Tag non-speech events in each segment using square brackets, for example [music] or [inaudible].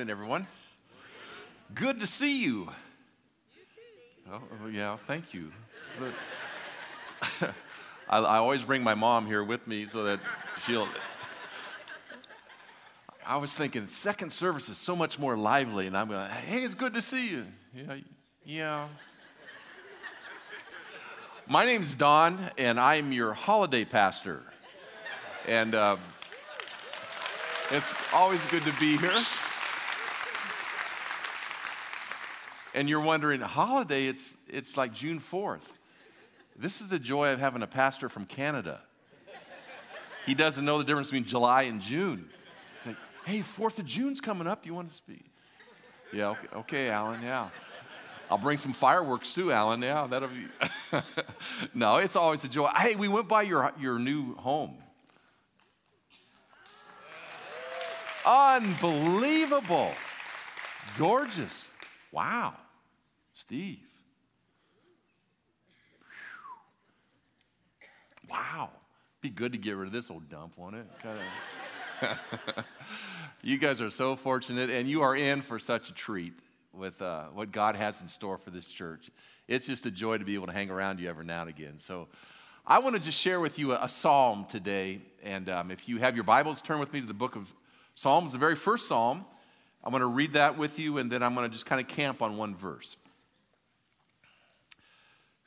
morning, everyone. Good to see you. Oh, oh yeah, thank you. [laughs] I, I always bring my mom here with me so that she'll. I was thinking, second service is so much more lively, and I'm going, hey, it's good to see you. Yeah, yeah. My name's Don, and I'm your holiday pastor. And uh, it's always good to be here. And you're wondering, holiday, it's, it's like June 4th. This is the joy of having a pastor from Canada. He doesn't know the difference between July and June. Like, hey, 4th of June's coming up. You want to speak? Yeah, okay, okay Alan, yeah. I'll bring some fireworks too, Alan. Yeah, that'll be. [laughs] no, it's always a joy. Hey, we went by your, your new home. Unbelievable. Gorgeous. Wow. Steve. Wow. Be good to get rid of this old dump, won't it? [laughs] You guys are so fortunate, and you are in for such a treat with uh, what God has in store for this church. It's just a joy to be able to hang around you every now and again. So, I want to just share with you a, a psalm today. And um, if you have your Bibles, turn with me to the book of Psalms, the very first psalm. I'm going to read that with you, and then I'm going to just kind of camp on one verse.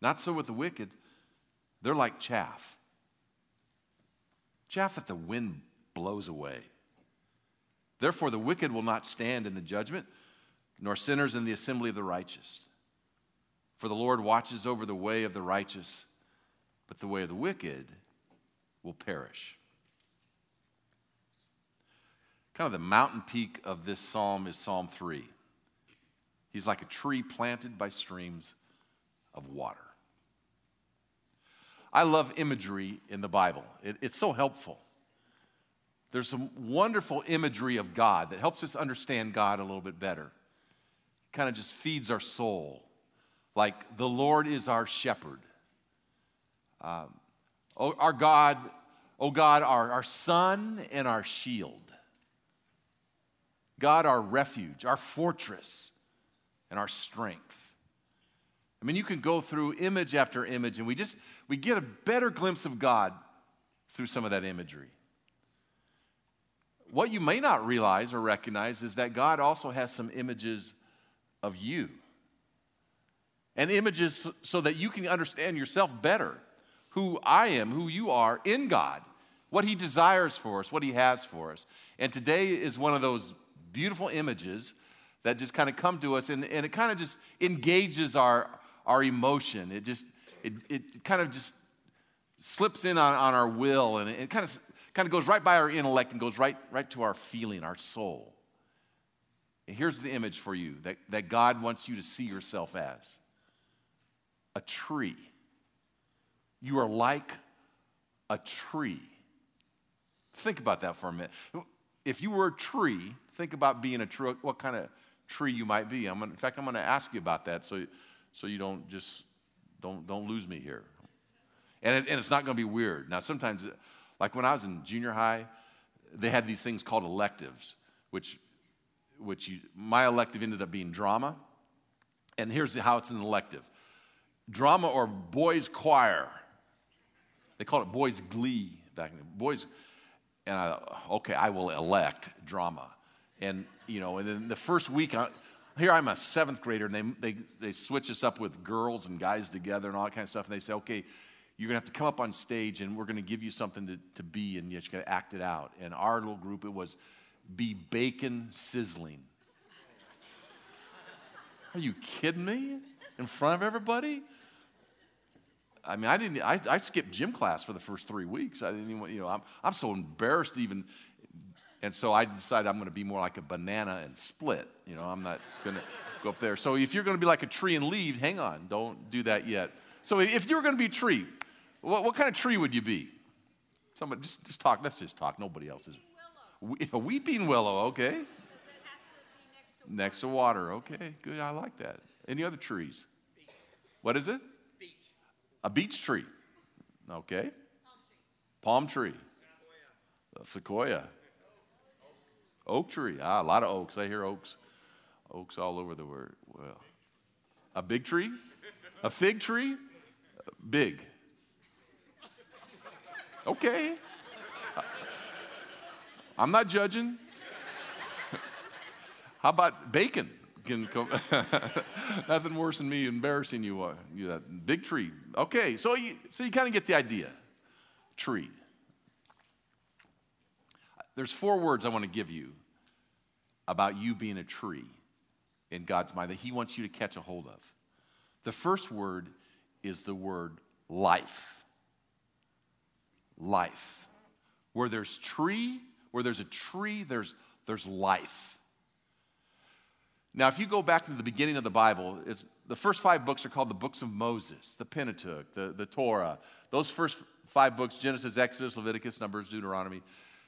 Not so with the wicked, they're like chaff. Chaff that the wind blows away. Therefore, the wicked will not stand in the judgment, nor sinners in the assembly of the righteous. For the Lord watches over the way of the righteous, but the way of the wicked will perish. Kind of the mountain peak of this psalm is Psalm 3. He's like a tree planted by streams of water. I love imagery in the Bible, it, it's so helpful. There's some wonderful imagery of God that helps us understand God a little bit better. Kind of just feeds our soul. Like the Lord is our shepherd. Um, oh, our God, oh God, our, our sun and our shield. God, our refuge, our fortress, and our strength. I mean, you can go through image after image, and we just we get a better glimpse of God through some of that imagery. What you may not realize or recognize is that God also has some images of you. And images so that you can understand yourself better, who I am, who you are in God, what He desires for us, what He has for us. And today is one of those beautiful images that just kind of come to us and, and it kind of just engages our, our emotion. It just, it, it kind of just slips in on, on our will and it kind of, kind of goes right by our intellect and goes right, right to our feeling, our soul. And here's the image for you that, that God wants you to see yourself as a tree. You are like a tree. Think about that for a minute. If you were a tree, think about being a tree, what kind of tree you might be. I'm gonna, in fact, I'm going to ask you about that so, so you don't just don't, don't lose me here. And, it, and it's not going to be weird. Now, sometimes, like when I was in junior high, they had these things called electives, which, which you, my elective ended up being drama. And here's how it's an elective drama or boys' choir. They called it boys' glee back in boys. And I, okay, I will elect drama. And, you know, and then the first week, I, here I'm a seventh grader, and they, they, they switch us up with girls and guys together and all that kind of stuff. And they say, okay, you're going to have to come up on stage, and we're going to give you something to, to be, and you're going to act it out. And our little group, it was be bacon sizzling. Are you kidding me? In front of everybody? I mean, I didn't, I, I skipped gym class for the first three weeks. I didn't even, you know, I'm, I'm so embarrassed to even And so I decided I'm going to be more like a banana and split. You know, I'm not going to go up there. So if you're going to be like a tree and leave, hang on, don't do that yet. So if you were going to be a tree, what, what kind of tree would you be? Somebody, just, just talk. Let's just talk. Nobody else is. We, a weeping willow, okay. Next to, next to water, okay. Good, I like that. Any other trees? Beech. What is it? Beech. A beech tree. Okay. Palm tree. Palm tree. Sequoia. sequoia. Oak tree. Ah, a lot of oaks. I hear oaks. Oaks all over the word. Well, a big tree? A fig tree? Big. Okay. I'm not judging. [laughs] How about bacon? Can come, [laughs] nothing worse than me embarrassing you. Uh, you that big tree. Okay, so you, so you kind of get the idea. Tree. There's four words I want to give you about you being a tree in God's mind that He wants you to catch a hold of. The first word is the word life. Life. Where there's tree, where there's a tree, there's, there's life. Now, if you go back to the beginning of the Bible, it's, the first five books are called the books of Moses, the Pentateuch, the, the Torah. Those first five books Genesis, Exodus, Leviticus, Numbers, Deuteronomy.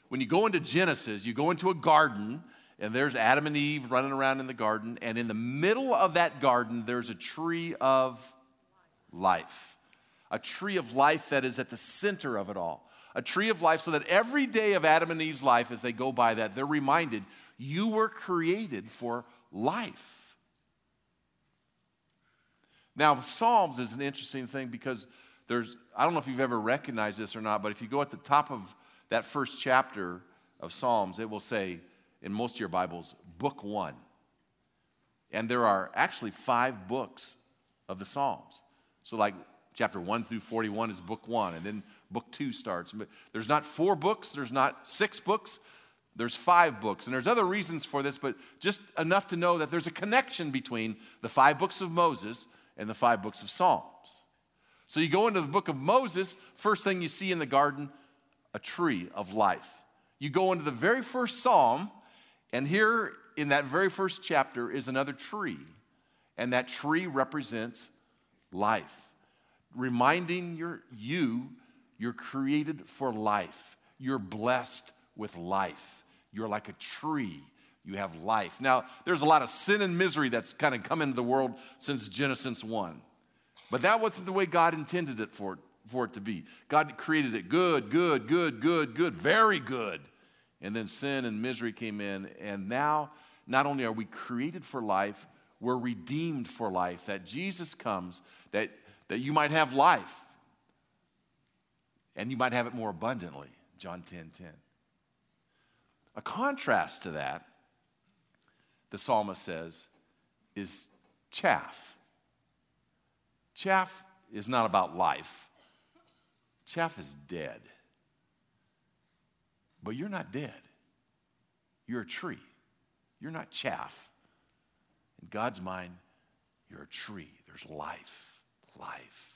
When you go into Genesis, you go into a garden, and there's Adam and Eve running around in the garden, and in the middle of that garden, there's a tree of life. A tree of life that is at the center of it all. A tree of life, so that every day of Adam and Eve's life, as they go by that, they're reminded you were created for life. Now, Psalms is an interesting thing because there's, I don't know if you've ever recognized this or not, but if you go at the top of that first chapter of Psalms, it will say, in most of your Bibles, book one. And there are actually five books of the Psalms. So, like chapter one through 41 is book one, and then book two starts. But there's not four books, there's not six books, there's five books. And there's other reasons for this, but just enough to know that there's a connection between the five books of Moses and the five books of Psalms. So you go into the book of Moses, first thing you see in the garden, a tree of life. You go into the very first psalm, and here in that very first chapter is another tree, and that tree represents life, reminding your, you you're created for life. You're blessed with life. You're like a tree. You have life. Now, there's a lot of sin and misery that's kind of come into the world since Genesis 1. But that wasn't the way God intended it for, for it to be. God created it good, good, good, good, good, very good. And then sin and misery came in, and now not only are we created for life, we're redeemed for life. That Jesus comes, that, that you might have life, and you might have it more abundantly. John 10 10. A contrast to that, the psalmist says, is chaff. Chaff is not about life, chaff is dead. But you're not dead. You're a tree. You're not chaff. In God's mind, you're a tree. There's life, life,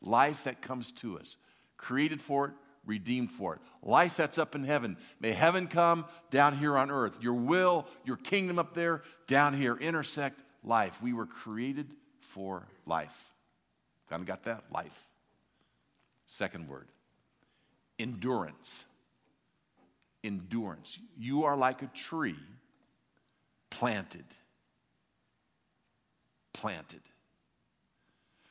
life that comes to us, created for it, redeemed for it. Life that's up in heaven. May heaven come down here on earth. Your will, your kingdom up there, down here, intersect life. We were created for life. Kind of got that? Life. Second word endurance endurance. You are like a tree planted. Planted.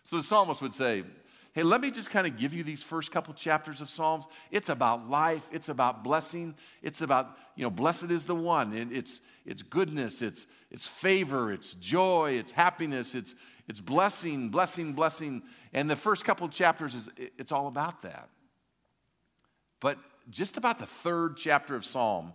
So the psalmist would say, Hey, let me just kind of give you these first couple chapters of Psalms. It's about life, it's about blessing, it's about, you know, blessed is the one. it's it's goodness, it's it's favor, it's joy, it's happiness, it's it's blessing, blessing, blessing. And the first couple chapters is it's all about that. But just about the third chapter of Psalm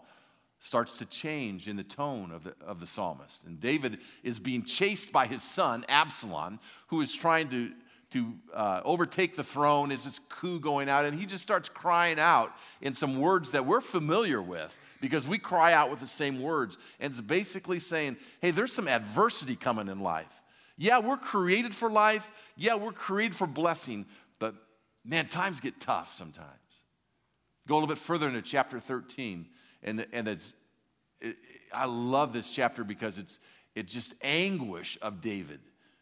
starts to change in the tone of the, of the psalmist. And David is being chased by his son, Absalom, who is trying to, to uh, overtake the throne. Is this coup going out? And he just starts crying out in some words that we're familiar with because we cry out with the same words. And it's basically saying, hey, there's some adversity coming in life. Yeah, we're created for life. Yeah, we're created for blessing. But man, times get tough sometimes. Go a little bit further into chapter 13, And, and it's, it, I love this chapter because it's, it's just anguish of David.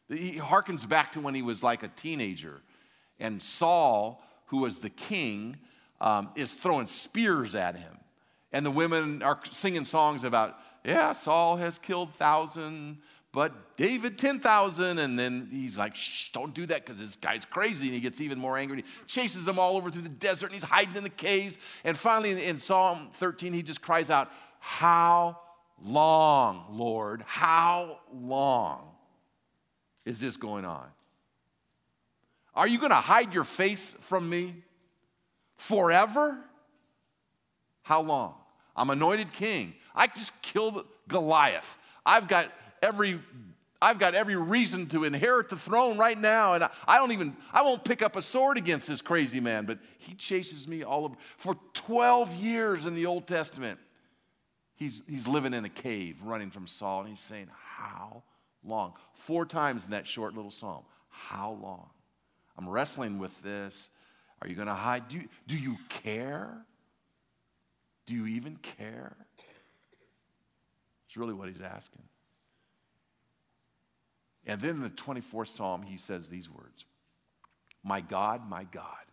He harkens back to when he was like a teenager. And Saul, who was the king, um, is throwing spears at him. And the women are singing songs about, yeah, Saul has killed thousand, but David 10,000. And then he's like, shh, don't do that because this guy's crazy. And he gets even more angry. He chases them all over through the desert and he's hiding in the caves. And finally, in Psalm 13, he just cries out, How long, Lord? How long is this going on? Are you going to hide your face from me forever? How long? I'm anointed king. I just killed Goliath. I've got every I've got every reason to inherit the throne right now, and I, don't even, I won't pick up a sword against this crazy man, but he chases me all over. For 12 years in the Old Testament, he's, he's living in a cave running from Saul, and he's saying, How long? Four times in that short little psalm. How long? I'm wrestling with this. Are you going to hide? Do you, do you care? Do you even care? It's really what he's asking. And then in the 24th Psalm, he says these words My God, my God,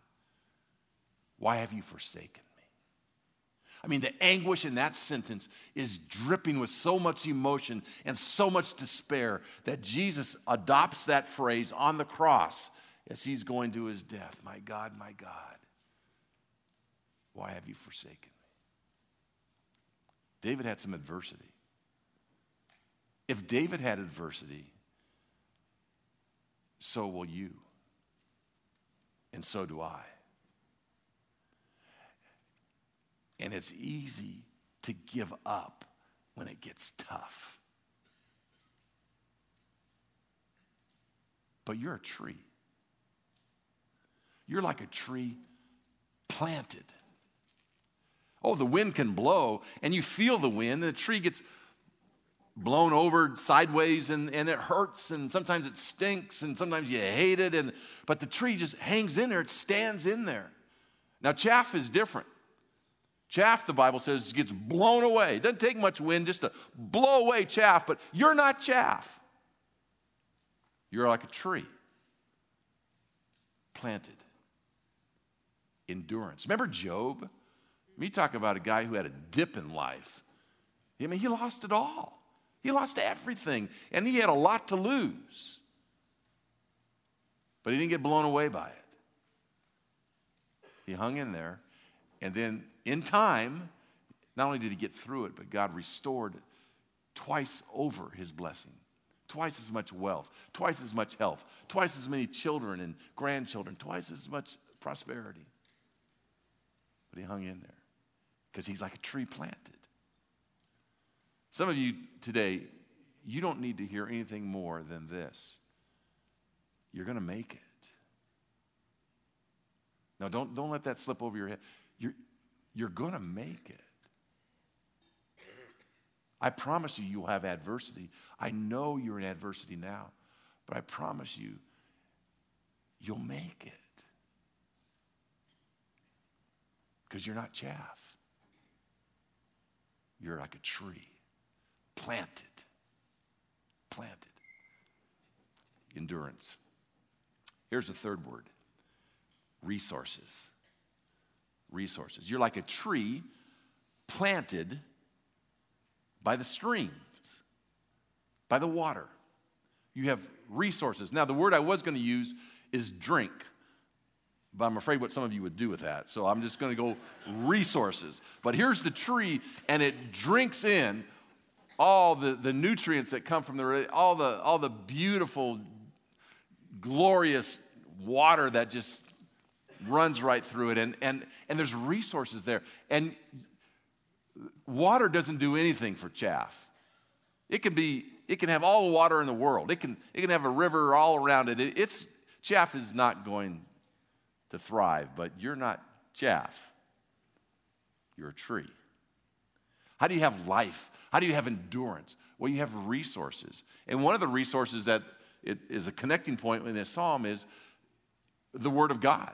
why have you forsaken me? I mean, the anguish in that sentence is dripping with so much emotion and so much despair that Jesus adopts that phrase on the cross as he's going to his death My God, my God, why have you forsaken me? David had some adversity. If David had adversity, so will you. And so do I. And it's easy to give up when it gets tough. But you're a tree. You're like a tree planted. Oh, the wind can blow, and you feel the wind, and the tree gets blown over sideways and, and it hurts and sometimes it stinks and sometimes you hate it. And but the tree just hangs in there. It stands in there. Now chaff is different. Chaff the bible says gets blown away. It doesn't take much wind just to blow away chaff but you're not chaff. You're like a tree planted. Endurance. Remember Job? Me talk about a guy who had a dip in life. I mean, he lost it all. He lost everything, and he had a lot to lose. But he didn't get blown away by it. He hung in there, and then in time, not only did he get through it, but God restored twice over his blessing. Twice as much wealth, twice as much health, twice as many children and grandchildren, twice as much prosperity. But he hung in there because he's like a tree planted. Some of you today, you don't need to hear anything more than this. You're going to make it. Now, don't, don't let that slip over your head. You're, you're going to make it. I promise you, you'll have adversity. I know you're in adversity now, but I promise you, you'll make it. Because you're not chaff, you're like a tree planted. Planted. Endurance. Here's the third word resources. Resources. You're like a tree planted by the streams, by the water. You have resources. Now, the word I was going to use is drink, but I'm afraid what some of you would do with that. So I'm just going to go [laughs] resources. But here's the tree, and it drinks in all the, the nutrients that come from the, all the, all the beautiful, glorious water that just runs right through it. And, and, and there's resources there. And water doesn't do anything for chaff. It can be, it can have all the water in the world. It can, it can have a river all around it. it it's, chaff is not going to thrive, but you're not chaff. You're a tree. How do you have life? How do you have endurance? Well, you have resources. And one of the resources that is a connecting point in this psalm is the Word of God,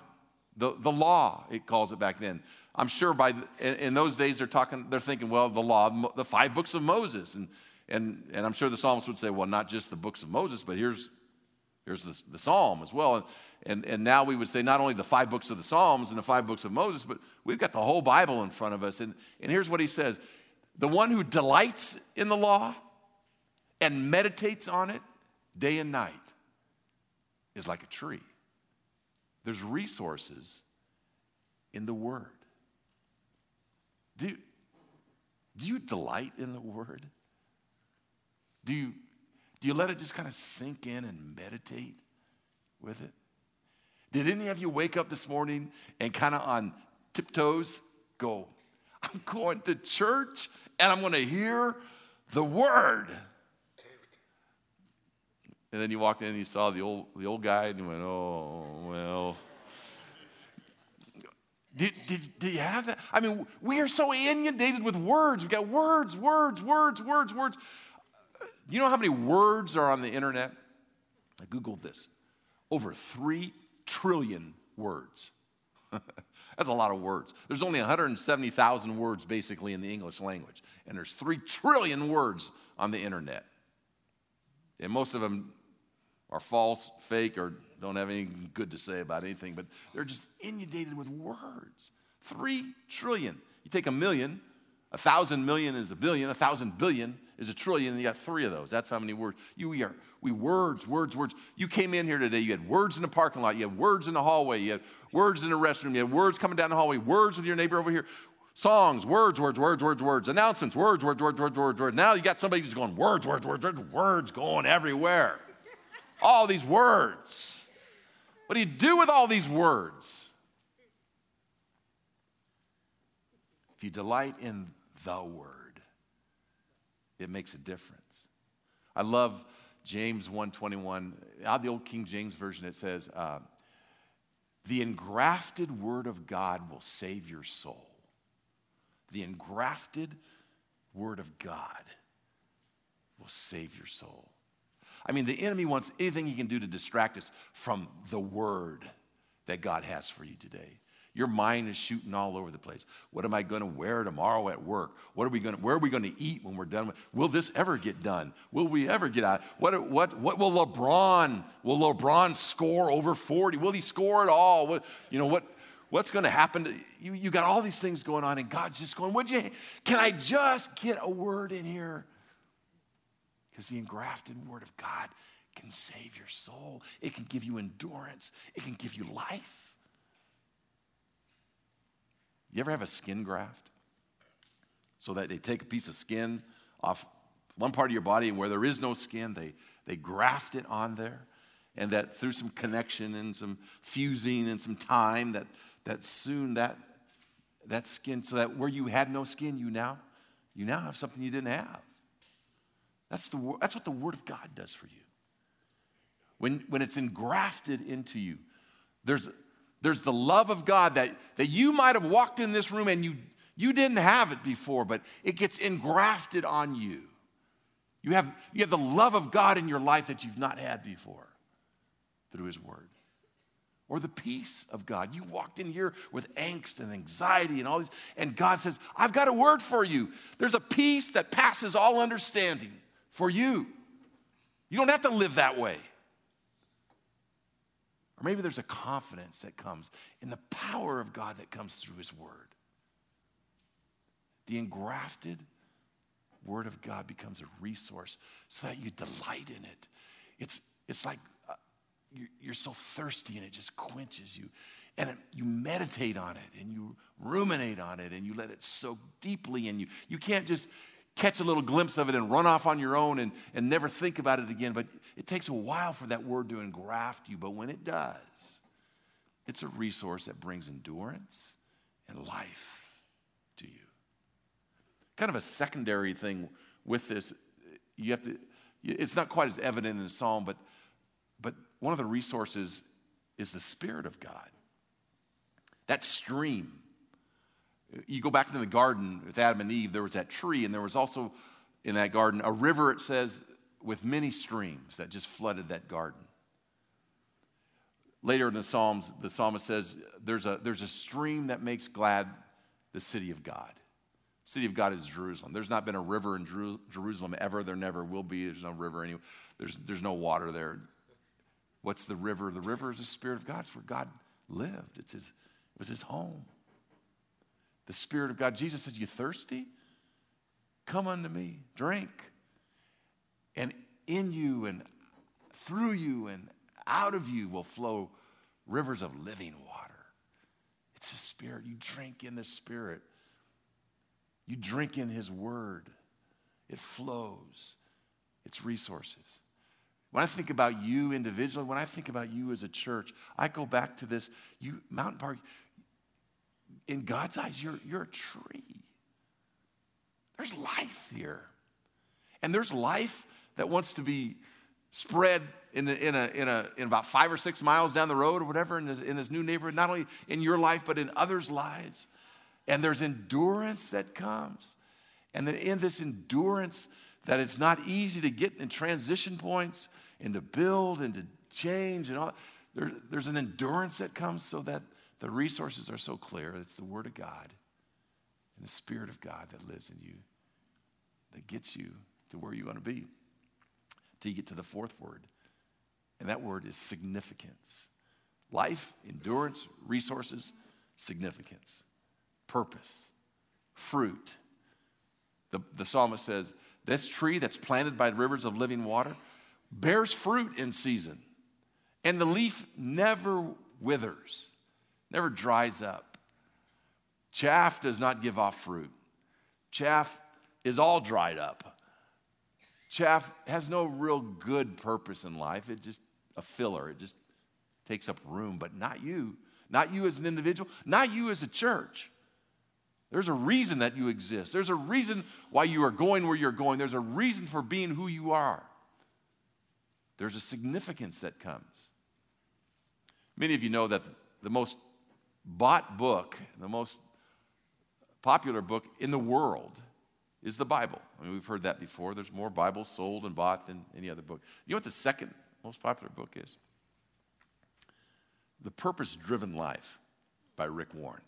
the, the law, it calls it back then. I'm sure by in those days they're talking, they're thinking, well, the law, the five books of Moses, and and and I'm sure the psalmist would say, well, not just the books of Moses, but here's here's the, the psalm as well. And, and and now we would say not only the five books of the Psalms and the five books of Moses, but we've got the whole Bible in front of us. And and here's what he says: the one who delights in the law and meditates on it day and night is like a tree. There's resources in the Word. Do you, do you delight in the Word? Do you, do you let it just kind of sink in and meditate with it? Did any of you wake up this morning and kind of on tiptoes go, I'm going to church and I'm going to hear the Word? And then you walked in and you saw the old, the old guy and you went, oh, well. Did, did, did you have that? I mean, we are so inundated with words. We've got words, words, words, words, words. You know how many words are on the internet? I Googled this. Over 3 trillion words. [laughs] That's a lot of words. There's only 170,000 words basically in the English language, and there's 3 trillion words on the internet. And most of them are false, fake, or don't have anything good to say about anything, but they're just inundated with words. Three trillion. You take a million, a thousand million is a billion, a thousand billion is a trillion, and you got three of those. That's how many words. You we are we words, words, words. You came in here today, you had words in the parking lot, you had words in the hallway, you had words in the restroom, you had words coming down the hallway, words with your neighbor over here. Songs, words, words, words, words, words, announcements, words, words, words, words, words, words. Now you got somebody who's going words, words, words, words, words going everywhere. All these words. What do you do with all these words? If you delight in the word, it makes a difference. I love James 121. Out the old King James Version, it says, uh, the engrafted word of God will save your soul. The engrafted word of God will save your soul. I mean, the enemy wants anything he can do to distract us from the word that God has for you today. Your mind is shooting all over the place. What am I going to wear tomorrow at work? What are we going to, where are we going to eat when we're done? With, will this ever get done? Will we ever get out? What, what, what will LeBron, will LeBron score over 40? Will he score at all? What, you know, what, what's going to happen? To, you, you got all these things going on and God's just going, would you, can I just get a word in here? Because the engrafted word of God can save your soul, it can give you endurance, it can give you life. You ever have a skin graft? So that they take a piece of skin off one part of your body, and where there is no skin, they, they graft it on there. And that through some connection and some fusing and some time, that, that soon that, that skin, so that where you had no skin, you now, you now have something you didn't have. That's, the, that's what the Word of God does for you. When, when it's engrafted into you, there's, there's the love of God that, that you might have walked in this room and you, you didn't have it before, but it gets engrafted on you. You have, you have the love of God in your life that you've not had before through His Word. Or the peace of God. You walked in here with angst and anxiety and all these, and God says, I've got a word for you. There's a peace that passes all understanding for you. You don't have to live that way. Or maybe there's a confidence that comes in the power of God that comes through His Word. The engrafted Word of God becomes a resource so that you delight in it. It's, it's like uh, you're, so thirsty and it just quenches you. And you meditate on it and you ruminate on it and you let it soak deeply in you. You can't just catch a little glimpse of it and run off on your own and, and never think about it again. But it takes a while for that word to engraft you. But when it does, it's a resource that brings endurance and life to you. Kind of a secondary thing with this, you have to, it's not quite as evident in the psalm, but, but one of the resources is the Spirit of God. That stream you go back into the garden with Adam and Eve, there was that tree, and there was also in that garden a river, it says, with many streams that just flooded that garden. Later in the Psalms, the psalmist says, There's a, there's a stream that makes glad the city of God. City of God is Jerusalem. There's not been a river in Jerusalem ever. There never will be. There's no river anywhere. There's, there's no water there. What's the river? The river is the Spirit of God. It's where God lived. It's his, it was his home. The Spirit of God. Jesus says, You thirsty? Come unto me, drink. And in you and through you and out of you will flow rivers of living water. It's the Spirit. You drink in the Spirit, you drink in His Word. It flows, it's resources. When I think about you individually, when I think about you as a church, I go back to this. You, Mountain Park, in God's eyes, you're, you're a tree. There's life here. And there's life that wants to be spread in, the, in, a, in, a, in about five or six miles down the road or whatever in this, in this new neighborhood, not only in your life, but in others' lives. And there's endurance that comes. And then in this endurance, that it's not easy to get in transition points and to build and to change and all. There, there's an endurance that comes so that the resources are so clear. It's the Word of God and the Spirit of God that lives in you that gets you to where you want to be. Till you get to the fourth word, and that word is significance. Life, endurance, resources, significance, purpose, fruit. The, the psalmist says, This tree that's planted by rivers of living water bears fruit in season, and the leaf never withers, never dries up. Chaff does not give off fruit. Chaff is all dried up. Chaff has no real good purpose in life. It's just a filler. It just takes up room, but not you. Not you as an individual, not you as a church. There's a reason that you exist. There's a reason why you are going where you're going. There's a reason for being who you are. There's a significance that comes. Many of you know that the most bought book, the most popular book in the world is the Bible. I mean, we've heard that before. There's more Bibles sold and bought than any other book. You know what the second most popular book is? The Purpose Driven Life by Rick Warren.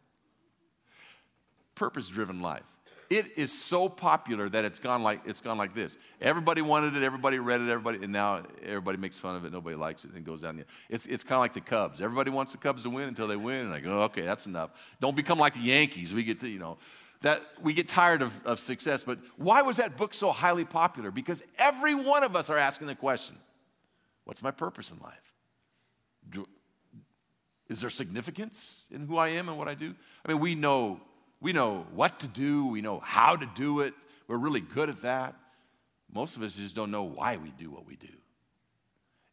Purpose Driven Life. It is so popular that it's gone like it's gone like this. Everybody wanted it, everybody read it, everybody, and now everybody makes fun of it. Nobody likes it, and goes down. The, it's it's kind of like the Cubs. Everybody wants the Cubs to win until they win, and like, oh, okay, that's enough. Don't become like the Yankees. We get to you know that we get tired of, of success. But why was that book so highly popular? Because every one of us are asking the question what's my purpose in life? Do, is there significance in who I am and what I do? I mean, we know we know what to do, we know how to do it. We're really good at that. Most of us just don't know why we do what we do.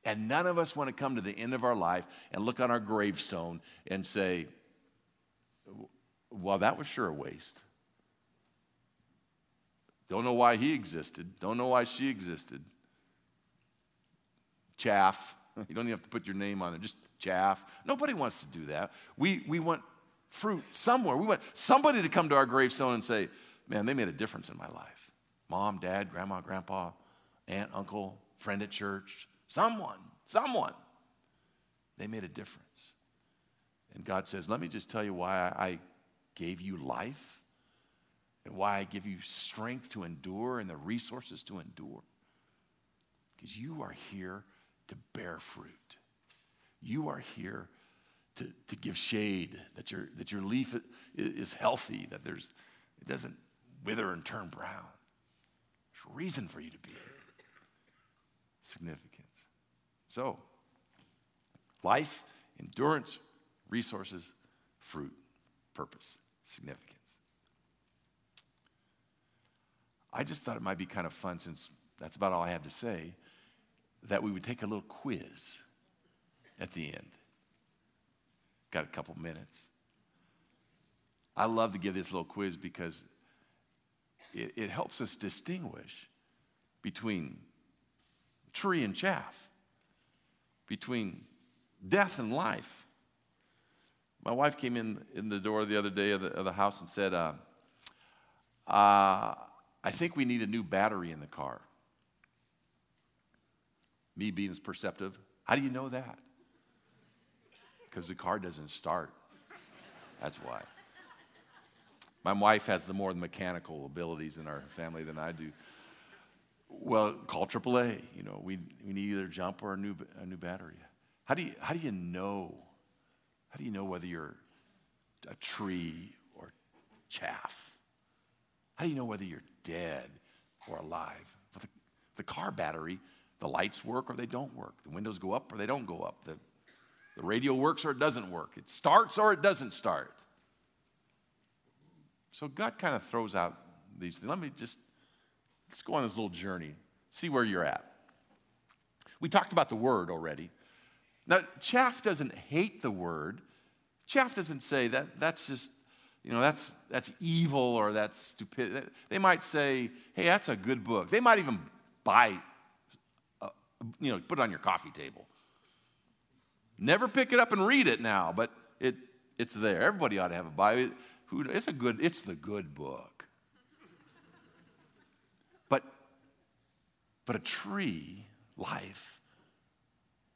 And none of us want to come to the end of our life and look on our gravestone and say, well, that was sure a waste. Don't know why he existed. Don't know why she existed. Chaff. [laughs] You don't even have to put your name on it, just chaff. Nobody wants to do that. We, we want fruit somewhere. We want somebody to come to our gravestone and say, man, they made a difference in my life. Mom, dad, grandma, grandpa, aunt, uncle, friend at church, someone, someone. They made a difference. And God says, let me just tell you why I gave you life and why I give you strength to endure and the resources to endure. Because you are here to bear fruit. You are here to, to give shade, that your, that your leaf is healthy, that there's, it doesn't wither and turn brown. There's a reason for you to be here. Significance. So, life, endurance, resources, fruit, purpose, significance. I just thought it might be kind of fun, since that's about all I have to say, that we would take a little quiz at the end. Got a couple minutes. I love to give this little quiz because it, it helps us distinguish between tree and chaff, between death and life. My wife came in, in the door the other day of the, of the house and said, uh, uh, I think we need a new battery in the car. Me being as perceptive, how do you know that? Because the car doesn't start. That's why. My wife has the more mechanical abilities in our family than I do. Well, call AAA. You know, we, we need either a jump or a new, a new battery. How do, you, how do you know? How do you know whether you're a tree or chaff? How do you know whether you're dead or alive? With the, car battery, the lights work or they don't work. The windows go up or they don't go up. The, the radio works or it doesn't work. It starts or it doesn't start. So God kind of throws out these things. Let me just, let's go on this little journey, see where you're at. We talked about the word already. Now, chaff doesn't hate the word. Chaff doesn't say that that's just, you know, that's, that's evil or that's stupid. They might say, hey, that's a good book. They might even buy, uh, you know, put it on your coffee table. Never pick it up and read it now, but it, it's there. Everybody ought to have a Bible. It's a good, it's the good book. But, but a tree, life,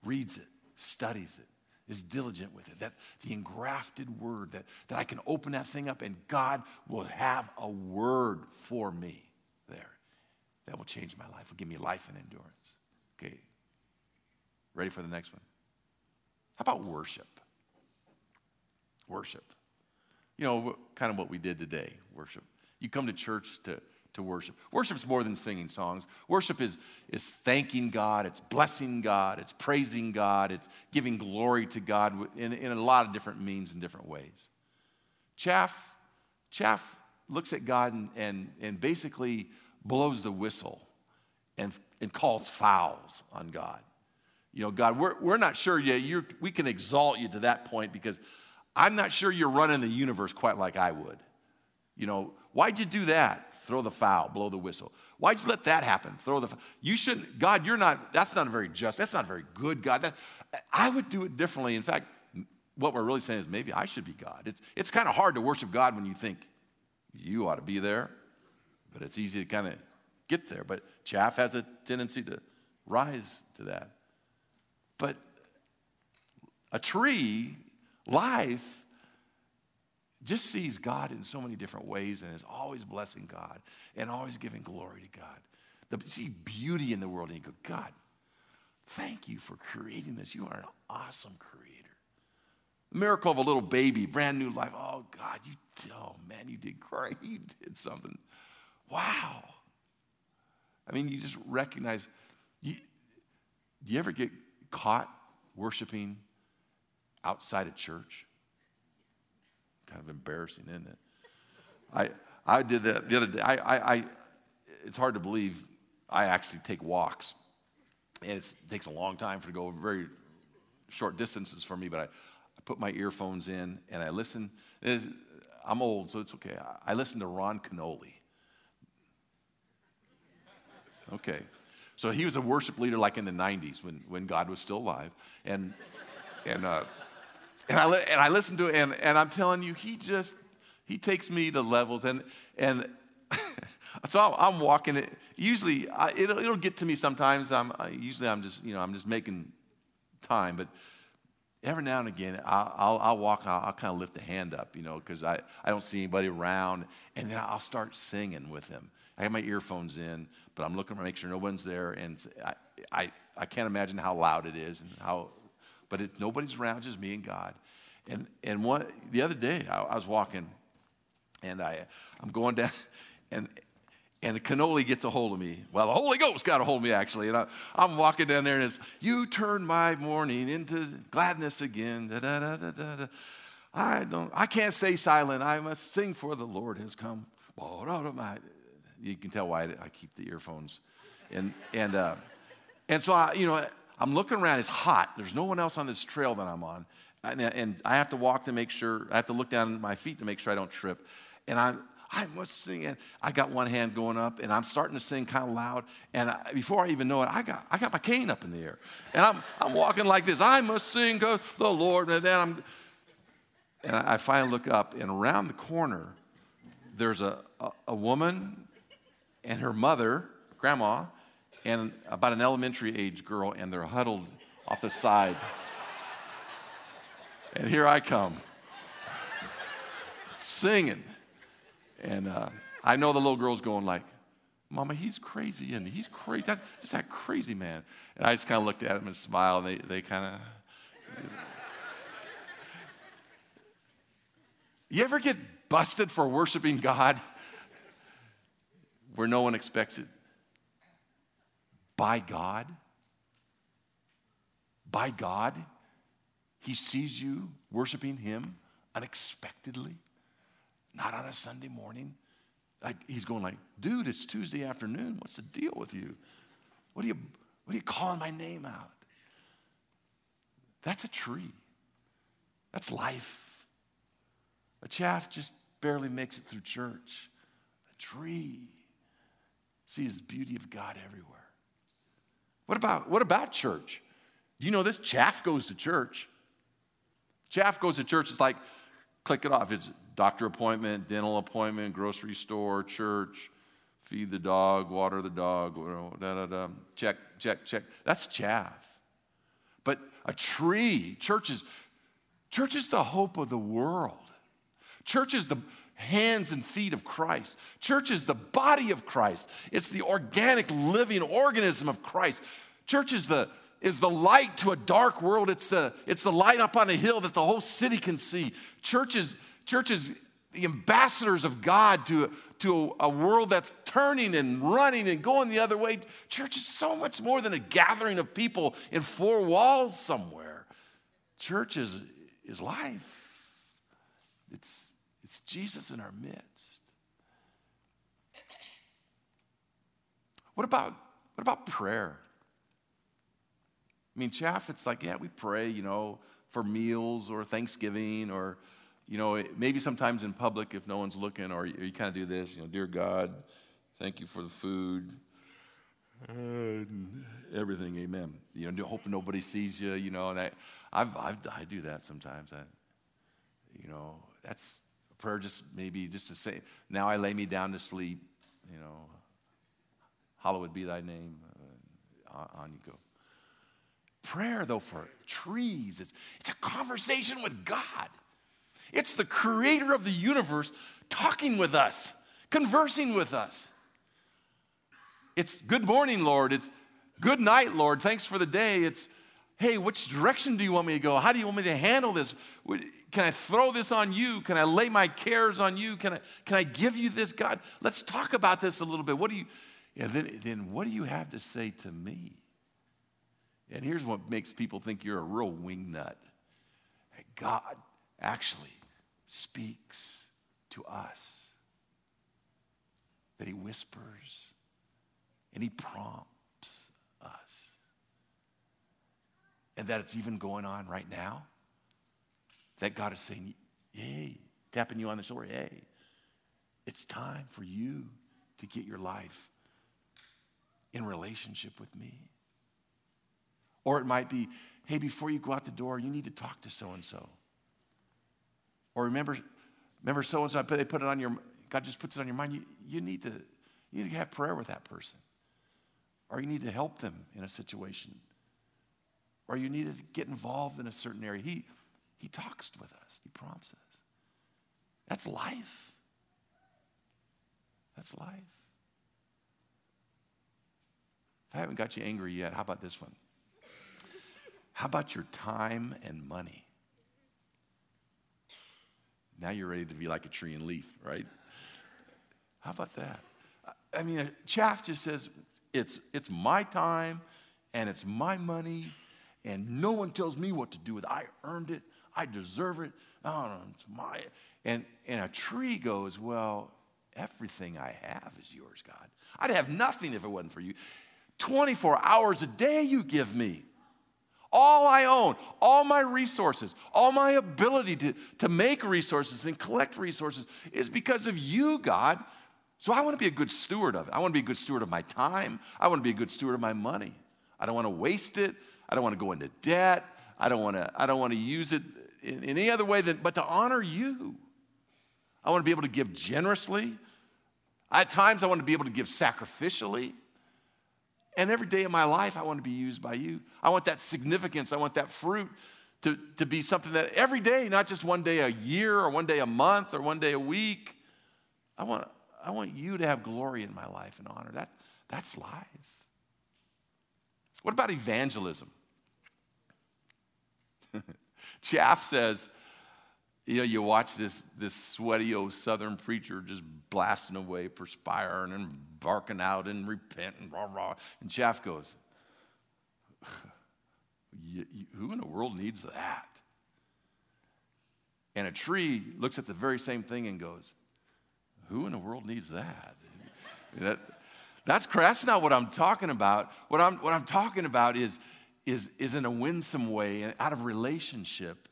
reads it, studies it, is diligent with it. That the engrafted word, that, that I can open that thing up and God will have a word for me there. That will change my life, will give me life and endurance. Okay. Ready for the next one? How about worship? Worship. You know, kind of what we did today, worship. You come to church to, to worship. Worship's more than singing songs. Worship is, is thanking God, it's blessing God, it's praising God, it's giving glory to God in, in a lot of different means and different ways. Chaff, chaff looks at God and, and, and basically blows the whistle and, and calls fouls on God. You know, God, we're, we're not sure yet. You're, we can exalt you to that point because I'm not sure you're running the universe quite like I would. You know, why'd you do that? Throw the foul, blow the whistle. Why'd you let that happen? Throw the. You shouldn't. God, you're not. That's not very just. That's not a very good God. That, I would do it differently. In fact, what we're really saying is maybe I should be God. It's it's kind of hard to worship God when you think you ought to be there, but it's easy to kind of get there. But chaff has a tendency to rise to that. But a tree Life just sees God in so many different ways and is always blessing God and always giving glory to God. The, see beauty in the world and you go, God, thank you for creating this. You are an awesome creator. The miracle of a little baby, brand new life. Oh, God, you, oh man, you did great. [laughs] You did something. Wow. I mean, you just recognize. You, do you ever get caught worshiping outside of church. Kind of embarrassing, isn't it? I, I did that the other day. I, I, I, it's hard to believe I actually take walks. And it takes a long time for to go very short distances for me, but I, I put my earphones in and I listen. I'm old, so it's okay. I listen to Ron Kenoly. Okay. So he was a worship leader like in the 90s when, when God was still alive. And, and uh, and I, and I listen to it, and, and I'm telling you, he just, he takes me to levels. And, and [laughs] so I'm, walking it. Usually, I, it'll, it'll get to me sometimes. I'm, I, usually, I'm just, you know, I'm just making time. But every now and again, I'll, I'll, I'll walk, I'll, I'll, kind of lift the hand up, you know, because I, I don't see anybody around. And then I'll start singing with them. I have my earphones in, but I'm looking to make sure no one's there. And I, I, I can't imagine how loud it is and how but it, nobody's around, just me and God. And, and one, the other day, I, I was walking and I, I'm going down, [laughs] and, and Kenoly gets a hold of me. Well, the Holy Ghost got a hold of me, actually. And I, am walking down there, and it's, You turn my mourning into gladness again. Da, da, da. I, don't, I can't stay silent. I must sing for the Lord has come. You can tell why I keep the earphones. And, and, uh, and so, I, you know, I'm looking around, it's hot. There's no one else on this trail that I'm on. And, and I have to walk to make sure, I have to look down at my feet to make sure I don't trip. And I'm, I must sing. And I got one hand going up, and I'm starting to sing kind of loud. And I, before I even know it, I got, I got my cane up in the air. And I'm, I'm walking like this. I must sing the Lord. And then I'm, and I finally look up, and around the corner, there's a, a, a woman and her mother, grandma, and about an elementary age girl, and they're huddled off the side. and here I come, singing. And uh, I know the little girl's going like, Mama, he's crazy, and he's crazy. That's just that crazy man. And I just kind of looked at him and smiled, and they, they kind of. you ever get busted for worshiping God where no one expects it? By God? By God? He sees you worshiping Him unexpectedly, not on a Sunday morning. Like he's going like, dude, it's Tuesday afternoon. What's the deal with you? What are you, what are you calling my name out? That's a tree. That's life. A chaff just barely makes it through church. A tree sees the beauty of God everywhere. What about, what about church? Do you know this? Chaff goes to church. Chaff goes to church. It's like, click it off. It's doctor appointment, dental appointment, grocery store, church, feed the dog, water the dog, da da da. Check, check, check. That's chaff. But a tree, church is, church is the hope of the world. Church is the hands and feet of Christ. Church is the body of Christ. It's the organic living organism of Christ. Church is the, is the light to a dark world. It's the, it's the light up on a hill that the whole city can see. Churches, churches, the ambassadors of God to, to a, a world that's turning and running and going the other way. Church is so much more than a gathering of people in four walls somewhere. Church is, is life. It's, it's Jesus in our midst. What about, what about prayer? I mean, chaff, it's like, yeah, we pray, you know, for meals or Thanksgiving or, you know, maybe sometimes in public if no one's looking or you, you kind of do this, you know, dear God, thank you for the food. and everything, amen. You know, hoping nobody sees you, you know, and I, I've, I've, I do that sometimes. I, you know, that's prayer just maybe just to say, now I lay me down to sleep, you know, hallowed be thy name, uh, on you go. Prayer, though, for trees, it's, it's a conversation with God. It's the creator of the universe talking with us, conversing with us. It's good morning, Lord. It's good night, Lord. Thanks for the day. It's, hey, which direction do you want me to go? How do you want me to handle this? Can I throw this on you? Can I lay my cares on you? Can I, can I give you this, God? Let's talk about this a little bit. What do you, and then, then what do you have to say to me? And here's what makes people think you're a real wingnut God actually speaks to us, that He whispers and He prompts us. And that it's even going on right now. That God is saying, hey, tapping you on the shoulder, hey, it's time for you to get your life in relationship with me. Or it might be, hey, before you go out the door, you need to talk to so and so. Or remember, remember so and so, they put it on your, God just puts it on your mind. You, you, need to, you need to have prayer with that person. Or you need to help them in a situation. Or you need to get involved in a certain area. He, he talks with us, He prompts us. That's life. That's life. If I haven't got you angry yet, how about this one? How about your time and money? Now you're ready to be like a tree and leaf, right? How about that? I mean, chaff just says, it's, it's my time and it's my money, and no one tells me what to do with it. I earned it, I deserve it. It's my. And, and a tree goes, Well, everything I have is yours, God. I'd have nothing if it wasn't for you. 24 hours a day you give me all I own, all my resources, all my ability to, to make resources and collect resources is because of you, God. So I want to be a good steward of it. I want to be a good steward of my time. I want to be a good steward of my money. I don't want to waste it. I don't want to go into debt. I don't want to, I don't want to use it in, any other way than, but to honor you. I want to be able to give generously. At times, I want to be able to give sacrificially. And every day of my life, I want to be used by you. I want that significance. I want that fruit to, to be something that every day, not just one day a year or one day a month or one day a week, I want, I want you to have glory in my life and honor. That, that's life. What about evangelism? [laughs] Chaff says, you know, you watch this, this sweaty old southern preacher just blasting away, perspiring and barking out and repenting, rah, rah. And Chaff goes, Who in the world needs that? And a tree looks at the very same thing and goes, Who in the world needs that? [laughs] that that's, that's not what I'm talking about. What I'm, what I'm talking about is, is, is in a winsome way, out of relationship,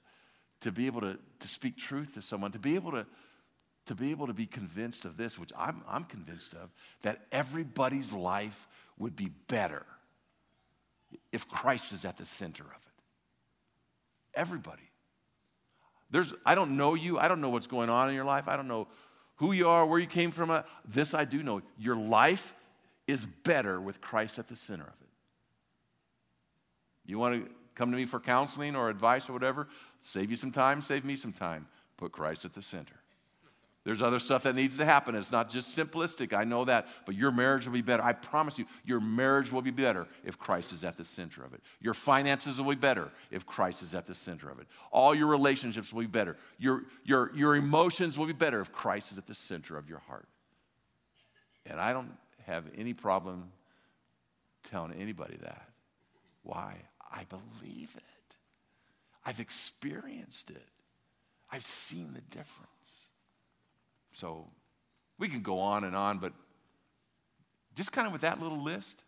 to be able to, to speak truth to someone, to be able to, to be able to be convinced of this, which I'm, I'm convinced of, that everybody's life would be better if Christ is at the center of it. Everybody. There's, I don't know you. I don't know what's going on in your life. I don't know who you are, where you came from. Uh, this I do know. Your life is better with Christ at the center of it. You want to come to me for counseling or advice or whatever? Save you some time, save me some time. Put Christ at the center. There's other stuff that needs to happen. It's not just simplistic. I know that. But your marriage will be better. I promise you, your marriage will be better if Christ is at the center of it. Your finances will be better if Christ is at the center of it. All your relationships will be better. Your, your, your emotions will be better if Christ is at the center of your heart. And I don't have any problem telling anybody that. Why? I believe it. I've experienced it. I've seen the difference. So we can go on and on, but just kind of with that little list,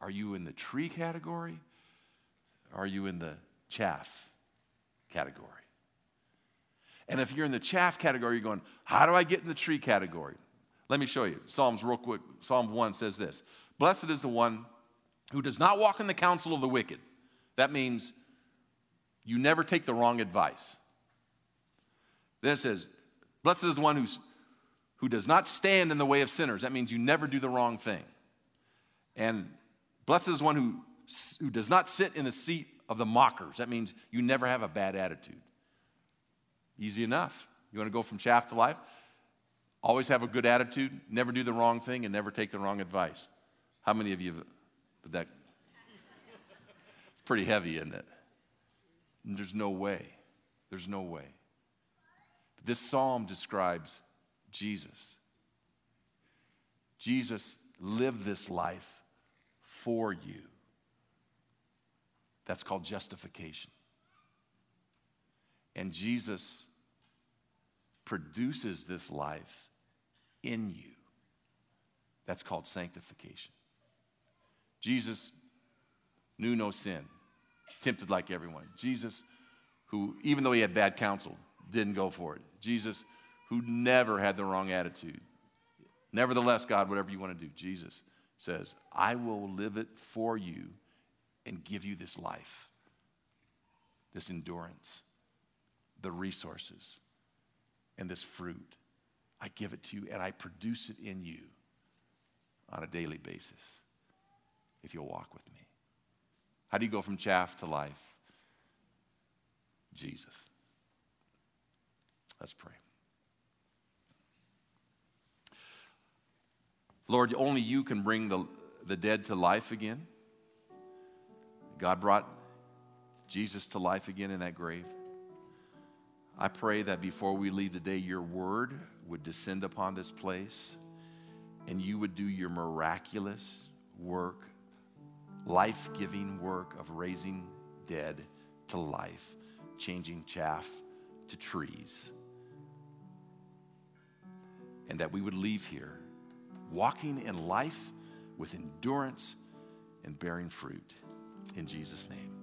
are you in the tree category? Are you in the chaff category? And if you're in the chaff category, you're going, how do I get in the tree category? Let me show you. Psalms, real quick. Psalm 1 says this Blessed is the one who does not walk in the counsel of the wicked. That means you never take the wrong advice. Then it says, Blessed is the one who's, who does not stand in the way of sinners. That means you never do the wrong thing. And blessed is the one who, who does not sit in the seat of the mockers. That means you never have a bad attitude. Easy enough. You want to go from chaff to life? Always have a good attitude, never do the wrong thing, and never take the wrong advice. How many of you have, that, it's pretty heavy, isn't it? There's no way. There's no way. This psalm describes Jesus. Jesus lived this life for you. That's called justification. And Jesus produces this life in you. That's called sanctification. Jesus knew no sin, tempted like everyone. Jesus, who, even though he had bad counsel, didn't go for it. Jesus, who never had the wrong attitude. Nevertheless, God, whatever you want to do, Jesus says, I will live it for you and give you this life, this endurance, the resources, and this fruit. I give it to you and I produce it in you on a daily basis if you'll walk with me. How do you go from chaff to life? Jesus. Let's pray. Lord, only you can bring the, the dead to life again. God brought Jesus to life again in that grave. I pray that before we leave today, your word would descend upon this place and you would do your miraculous work, life giving work of raising dead to life, changing chaff to trees and that we would leave here walking in life with endurance and bearing fruit. In Jesus' name.